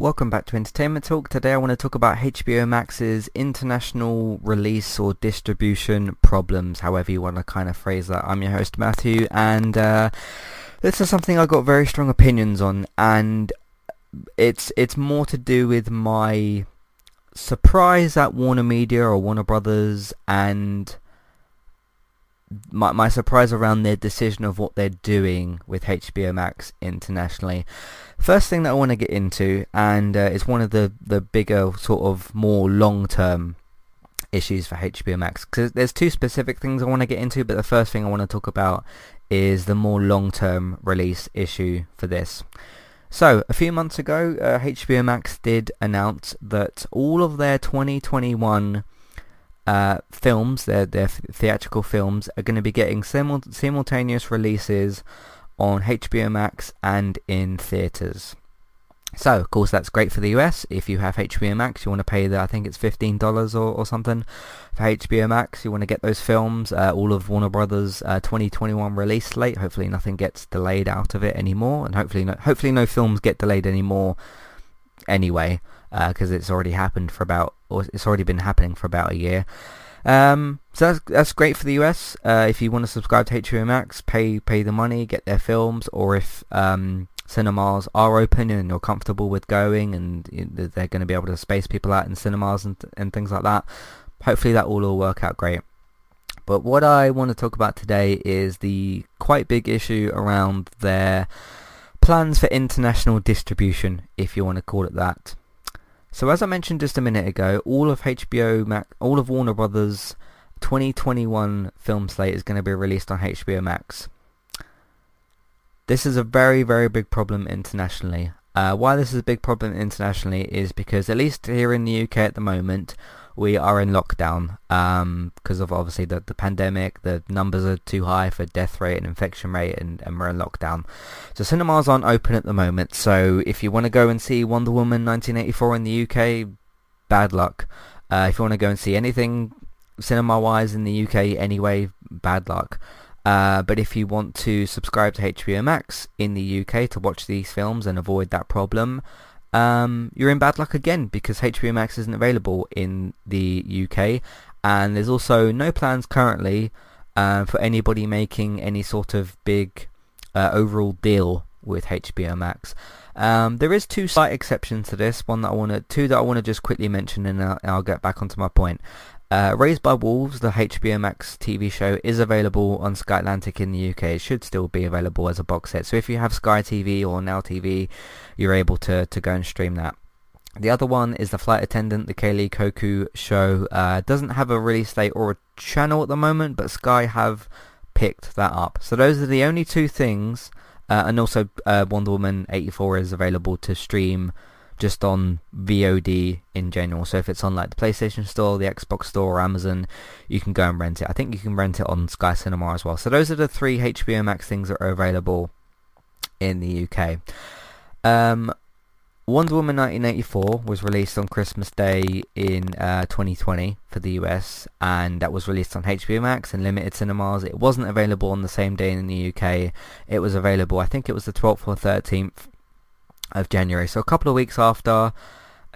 Welcome back to Entertainment Talk. Today I want to talk about HBO Max's international release or distribution problems, however you want to kind of phrase that. I'm your host Matthew and uh, this is something I got very strong opinions on and it's it's more to do with my surprise at Warner Media or Warner Brothers and my, my surprise around their decision of what they're doing with HBO Max internationally. First thing that I want to get into, and uh, it's one of the, the bigger sort of more long-term issues for HBO Max, because there's two specific things I want to get into, but the first thing I want to talk about is the more long-term release issue for this. So, a few months ago, uh, HBO Max did announce that all of their 2021 uh, films, their, their theatrical films, are going to be getting simul- simultaneous releases on HBO Max and in theatres. So, of course, that's great for the US. If you have HBO Max, you want to pay the, I think it's $15 or, or something for HBO Max. You want to get those films, uh, all of Warner Brothers' uh, 2021 release slate. Hopefully nothing gets delayed out of it anymore. And hopefully no, hopefully no films get delayed anymore anyway, because uh, it's already happened for about, or it's already been happening for about a year. Um, so that's that's great for the US. Uh, if you want to subscribe to HBO Max, pay pay the money, get their films, or if um, cinemas are open and you're comfortable with going, and they're going to be able to space people out in cinemas and and things like that. Hopefully that will all work out great. But what I want to talk about today is the quite big issue around their plans for international distribution, if you want to call it that. So as I mentioned just a minute ago, all of HBO Max, all of Warner Brothers 2021 film slate is going to be released on HBO Max. This is a very, very big problem internationally. Uh, why this is a big problem internationally is because at least here in the UK at the moment, we are in lockdown because um, of obviously the, the pandemic. The numbers are too high for death rate and infection rate, and, and we're in lockdown. So cinemas aren't open at the moment. So if you want to go and see Wonder Woman 1984 in the UK, bad luck. Uh, if you want to go and see anything cinema-wise in the UK anyway, bad luck. Uh, but if you want to subscribe to HBO Max in the UK to watch these films and avoid that problem, um, you're in bad luck again because HBO Max isn't available in the UK and there's also no plans currently uh, for anybody making any sort of big uh, overall deal with HBO Max. Um, there is two slight exceptions to this. One that I want to, two that I want to just quickly mention, and I'll, I'll, get back onto my point. Uh, Raised by Wolves, the HBO Max TV show, is available on Sky Atlantic in the UK. It should still be available as a box set. So if you have Sky TV or Now TV, you're able to, to go and stream that. The other one is The Flight Attendant, the Kaley Cuoco show. Uh, doesn't have a release date or a channel at the moment, but Sky have picked that up. So those are the only two things. Uh, and also uh, Wonder Woman 84 is available to stream just on VOD in general. So if it's on like the PlayStation Store, the Xbox Store, or Amazon, you can go and rent it. I think you can rent it on Sky Cinema as well. So those are the three HBO Max things that are available in the UK. Um, Wonder Woman 1984 was released on Christmas Day in uh, 2020 for the US and that was released on HBO Max and limited cinemas. It wasn't available on the same day in the UK. It was available, I think it was the 12th or 13th of January. So a couple of weeks after.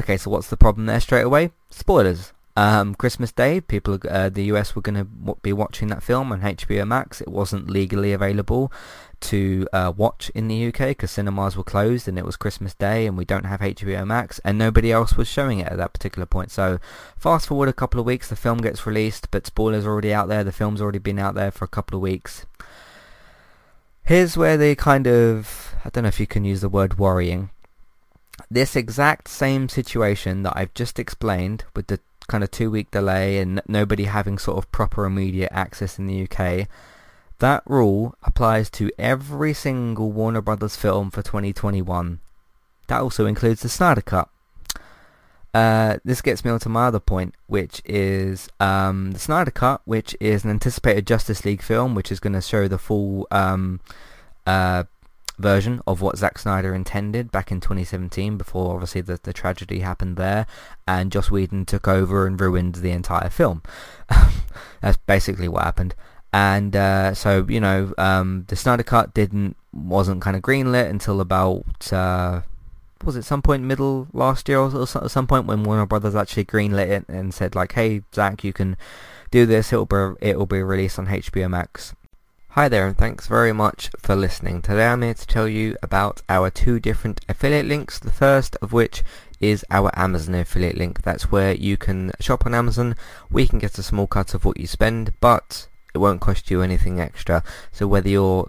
Okay, so what's the problem there straight away? Spoilers. Um, Christmas Day, people, uh, the US were going to w- be watching that film on HBO Max. It wasn't legally available to uh, watch in the UK because cinemas were closed and it was Christmas Day and we don't have HBO Max and nobody else was showing it at that particular point. So fast forward a couple of weeks, the film gets released, but spoilers are already out there. The film's already been out there for a couple of weeks. Here's where they kind of, I don't know if you can use the word worrying. This exact same situation that I've just explained with the kind of two week delay and nobody having sort of proper immediate access in the UK, that rule applies to every single Warner Brothers film for 2021. That also includes the Snyder Cut. Uh, this gets me on to my other point, which is um, the Snyder Cut, which is an anticipated Justice League film, which is going to show the full um, uh, version of what Zack Snyder intended back in 2017, before obviously the, the tragedy happened there, and Joss Whedon took over and ruined the entire film. That's basically what happened. And uh, so, you know, um, the Snyder Cut didn't wasn't kind of greenlit until about uh, was it some point middle last year or, some point when Warner Brothers actually greenlit it and said like, hey Zack, you can do this. It'll be it'll be released on HBO Max. Hi there and thanks very much for listening. Today I'm here to tell you about our two different affiliate links. The first of which is our Amazon affiliate link. That's where you can shop on Amazon. We can get a small cut of what you spend, but it won't cost you anything extra. So whether you're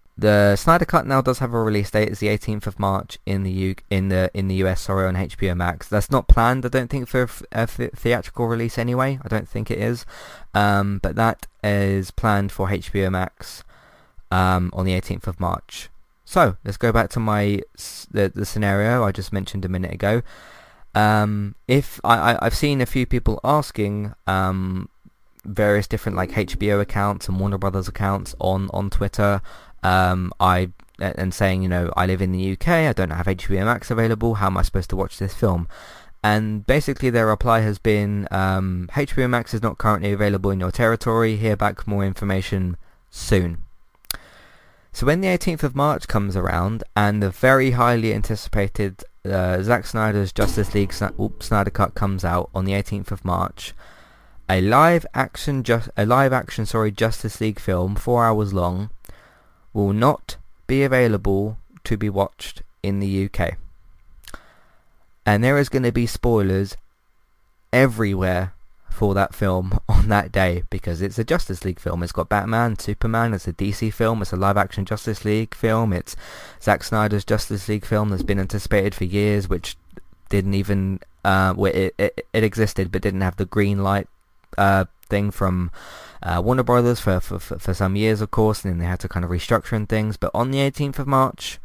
The Snyder Cut now does have a release date. It's the 18th of March in the U- in the in the US. Sorry, on HBO Max. That's not planned. I don't think for a theatrical release anyway. I don't think it is. Um, but that is planned for HBO Max um, on the 18th of March. So let's go back to my the, the scenario I just mentioned a minute ago. Um, if I, I have seen a few people asking um, various different like HBO accounts and Warner Brothers accounts on on Twitter um, I and saying, you know, I live in the UK, I don't have HBO Max available, how am I supposed to watch this film? And basically their reply has been, um, HBO Max is not currently available in your territory, hear back more information soon. So when the 18th of March comes around and the very highly anticipated uh, Zack Snyder's Justice League Snyder Cut comes out on the 18th of March, a live action just a live action sorry Justice League film, four hours long, will not be available to be watched in the UK. And there is going to be spoilers everywhere for that film on that day because it's a Justice League film. It's got Batman, Superman, it's a DC film, it's a live action Justice League film, it's Zack Snyder's Justice League film that's been anticipated for years which didn't even uh, it, it, it existed but didn't have the green light uh, thing from uh, Warner Brothers for, for, for some years, of course, and then they had to kind of restructure and things. But on the 18th of March,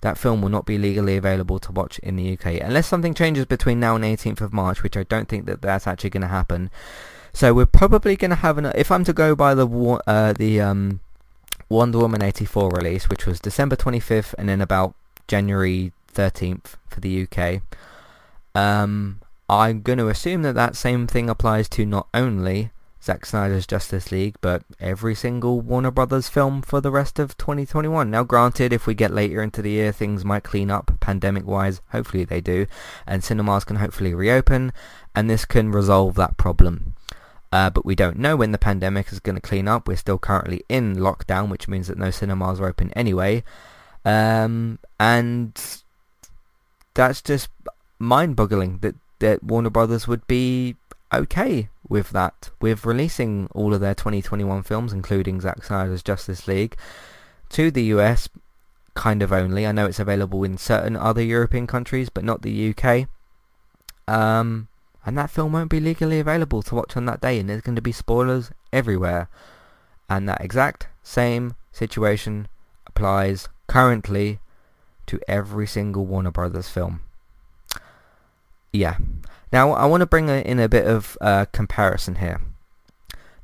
that film will not be legally available to watch in the UK unless something changes between now and 18th of March, which I don't think that that's actually going to happen. So we're probably going to have an. If I'm to go by the uh, the um, Wonder Woman 84 release, which was December 25th, and then about January 13th for the UK. Um, I'm going to assume that that same thing applies to not only Zack Snyder's Justice League, but every single Warner Brothers film for the rest of 2021. Now granted, if we get later into the year, things might clean up pandemic-wise. Hopefully they do. And cinemas can hopefully reopen, and this can resolve that problem. Uh, but we don't know when the pandemic is going to clean up. We're still currently in lockdown, which means that no cinemas are open anyway. Um, and that's just mind-boggling that, that Warner Brothers would be okay with that, with releasing all of their 2021 films, including Zack Snyder's Justice League, to the US, kind of only. I know it's available in certain other European countries, but not the UK. Um, and that film won't be legally available to watch on that day, and there's going to be spoilers everywhere. And that exact same situation applies currently to every single Warner Brothers film. Yeah. Now I want to bring in a bit of uh, comparison here.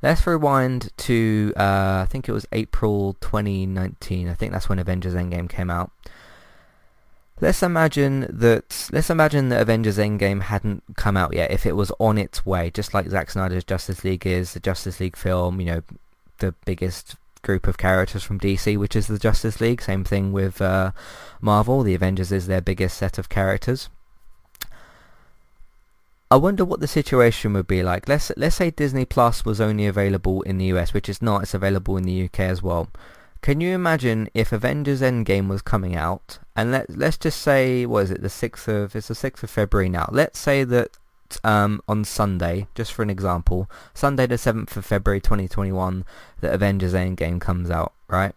Let's rewind to uh, I think it was April 2019. I think that's when Avengers Endgame came out. Let's imagine that let's imagine that Avengers Endgame hadn't come out yet. If it was on its way, just like Zack Snyder's Justice League is, the Justice League film, you know, the biggest group of characters from DC, which is the Justice League. Same thing with uh, Marvel. The Avengers is their biggest set of characters. I wonder what the situation would be like. Let's let's say Disney Plus was only available in the US, which is not. It's available in the UK as well. Can you imagine if Avengers Endgame was coming out, and let let's just say, what is it, the sixth of it's the sixth of February now. Let's say that um, on Sunday, just for an example, Sunday the seventh of February, twenty twenty one, that Avengers Endgame comes out, right?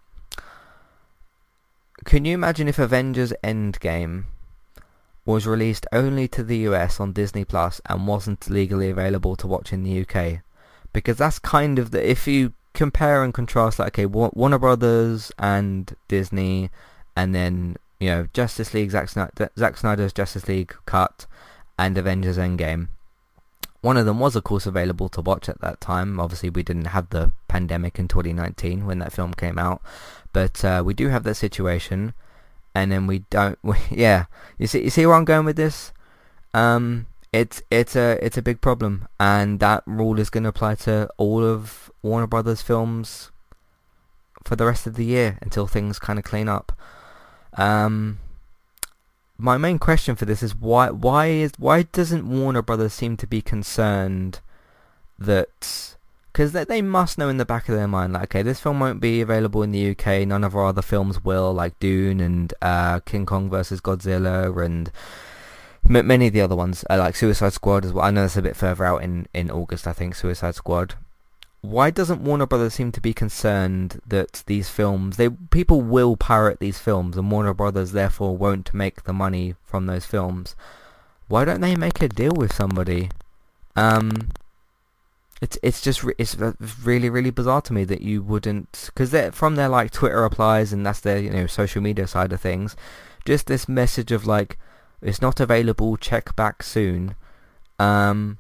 Can you imagine if Avengers Endgame was released only to the US on Disney Plus and wasn't legally available to watch in the UK. Because that's kind of the if you compare and contrast like okay Warner Brothers and Disney and then you know Justice League Zack, Snyder, Zack Snyder's Justice League cut and Avengers Endgame. One of them was of course available to watch at that time. Obviously we didn't have the pandemic in 2019 when that film came out. But uh, we do have that situation and then we don't. We, yeah, you see, you see where I'm going with this. Um, it's it's a it's a big problem, and that rule is going to apply to all of Warner Brothers films for the rest of the year until things kind of clean up. Um, my main question for this is why why is why doesn't Warner Brothers seem to be concerned that because they, they must know in the back of their mind, like, okay, this film won't be available in the UK. None of our other films will, like Dune and uh, King Kong versus Godzilla and m- many of the other ones, uh, like Suicide Squad as well. I know it's a bit further out in, in August, I think, Suicide Squad. Why doesn't Warner Brothers seem to be concerned that these films, they people will pirate these films, and Warner Brothers therefore won't make the money from those films? Why don't they make a deal with somebody? Um, it's it's just it's really really bizarre to me that you wouldn't because from their like Twitter replies and that's their you know social media side of things. Just this message of like it's not available, check back soon. Um,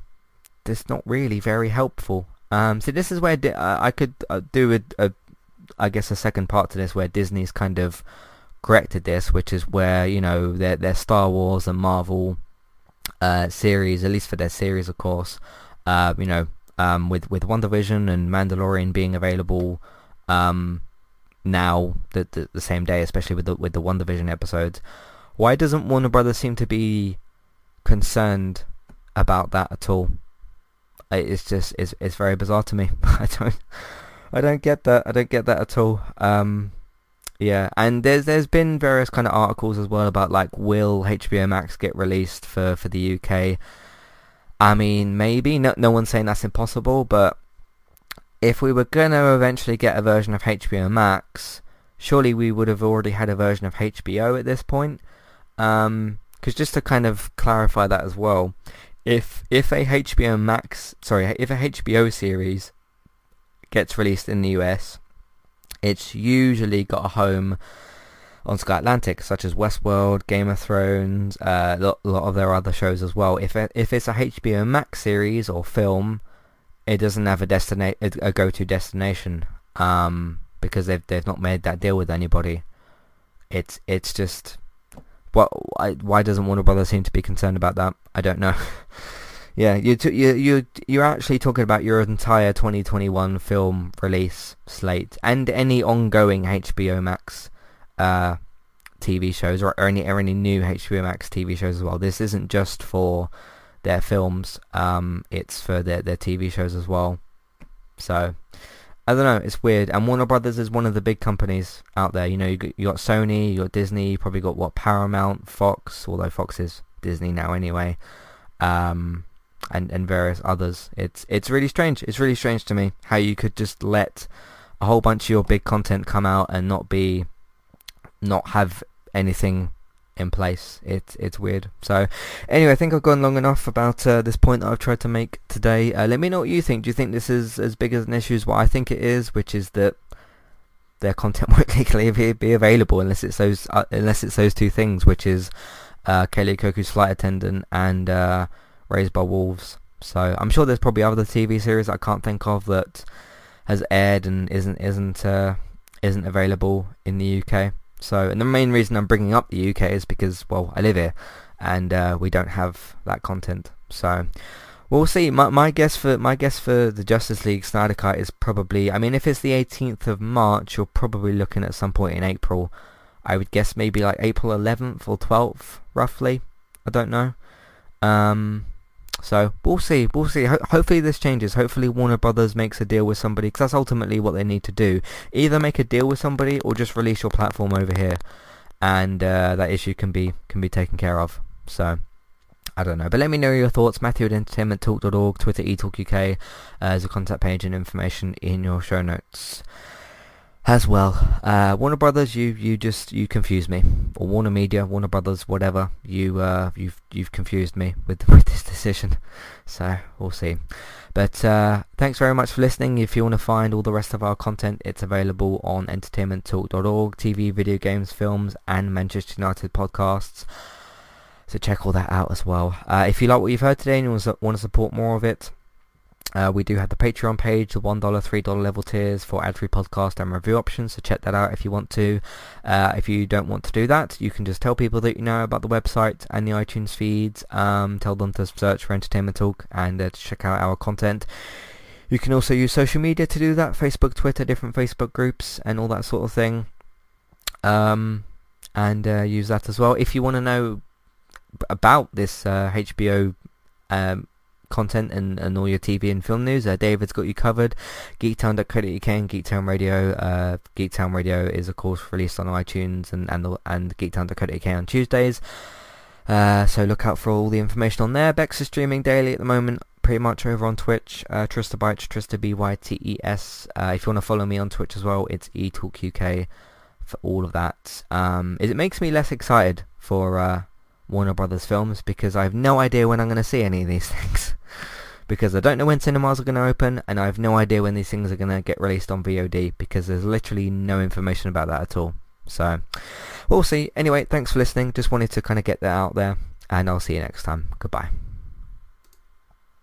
that's not really very helpful. Um, so this is where di- I could uh, do a, a, I guess a second part to this where Disney's kind of corrected this, which is where you know their their Star Wars and Marvel uh, series, at least for their series, of course, uh, you know um, with with WandaVision and Mandalorian being available um, now the, the, the same day, especially with the with the WandaVision episodes. Why doesn't Warner Brothers seem to be concerned about that at all? It's just it's it's very bizarre to me. I don't I don't get that. I don't get that at all. Um, yeah, and there's there's been various kind of articles as well about like will HBO Max get released for for the UK? I mean, maybe. No, no one's saying that's impossible, but if we were to eventually get a version of HBO Max, surely we would have already had a version of HBO at this point. Because um, just to kind of clarify that as well, if if a HBO Max, sorry, if a HBO series gets released in the US, it's usually got a home on Sky Atlantic, such as Westworld, Game of Thrones, uh, a lot, lot of their other shows as well. If it, if it's a HBO Max series or film, it doesn't have a destina- a go-to destination um, because they've they've not made that deal with anybody. It's it's just what why, why doesn't Warner Brothers seem to be concerned about that? I don't know. yeah, you t- you you you're actually talking about your entire 2021 film release slate and any ongoing HBO Max uh, TV shows or, any or any new HBO Max TV shows as well. This isn't just for their films; um, it's for their their TV shows as well. So I don't know. It's weird. And Warner Brothers is one of the big companies out there. You know, you got, you got Sony, you got Disney, you probably got what Paramount, Fox, although Fox is Disney now anyway, um, and and various others. It's it's really strange. It's really strange to me how you could just let a whole bunch of your big content come out and not be not have anything in place. It's it's weird. So anyway, I think I've gone long enough about uh, this point that I've tried to make today. Uh, let me know what you think. Do you think this is as big as an issue as what I think it is, which is that their content won't legally be, available unless it's those uh, unless it's those two things, which is uh, Kaley Cuoco's Flight Attendant and uh, Raised by Wolves. So I'm sure there's probably other TV series I can't think of that has aired and isn't isn't uh, isn't available in the UK. So, and the main reason I'm bringing up the UK is because, well, I live here, and uh, we don't have that content. So, we'll see. My, my guess for my guess for the Justice League Snyder Cut is probably. I mean, if it's the 18th of March, you're probably looking at some point in April. I would guess maybe like April 11th or 12th, roughly. I don't know. Um, so we'll see, we'll see. Ho- hopefully this changes. Hopefully Warner Brothers makes a deal with somebody because that's ultimately what they need to do. Either make a deal with somebody or just release your platform over here, and uh, that issue can be can be taken care of. So. I don't know, but let me know your thoughts. Matthew at entertainmenttalk.org, Twitter eTalkUK, uh, there's a contact page and information in your show notes as well. Uh, Warner Brothers, you you just you confuse me, or Warner Media, Warner Brothers, whatever. You uh, you've you've confused me with with this decision. So we'll see. But uh, thanks very much for listening. If you want to find all the rest of our content, it's available on entertainmenttalk.org, TV, video games, films, and Manchester United podcasts. So check all that out as well. Uh, if you like what you've heard today and you want to support more of it, uh, we do have the Patreon page, the $1, $3 level tiers for ad-free podcast and review options, so check that out if you want to. Uh, if you don't want to do that, you can just tell people that you know about the website and the iTunes feeds. Um, tell them to search for Entertainment Talk and uh, to check out our content. You can also use social media to do that, Facebook, Twitter, different Facebook groups and all that sort of thing. Um, and uh, use that as well. If you want to know about this HBO uh, um, content and, and all your TV and film news. Uh, David's got you covered. Geektown.co.uk and Geektown Radio. Uh, Geektown Radio is of course released on iTunes and and, and Geektown.co.uk on Tuesdays. Uh, so look out for all the information on there. Bex is streaming daily at the moment, pretty much over on Twitch. Uh, Trista Bytes, Trista B Y T E S. Uh, if you want to follow me on Twitch as well, it's eTalkUK for all of that. Um, it makes me less excited for uh, Warner Brothers films because I have no idea when I'm going to see any of these things because I don't know when cinemas are going to open and I have no idea when these things are going to get released on VOD because there's literally no information about that at all. So we'll see. Anyway, thanks for listening. Just wanted to kind of get that out there and I'll see you next time. Goodbye.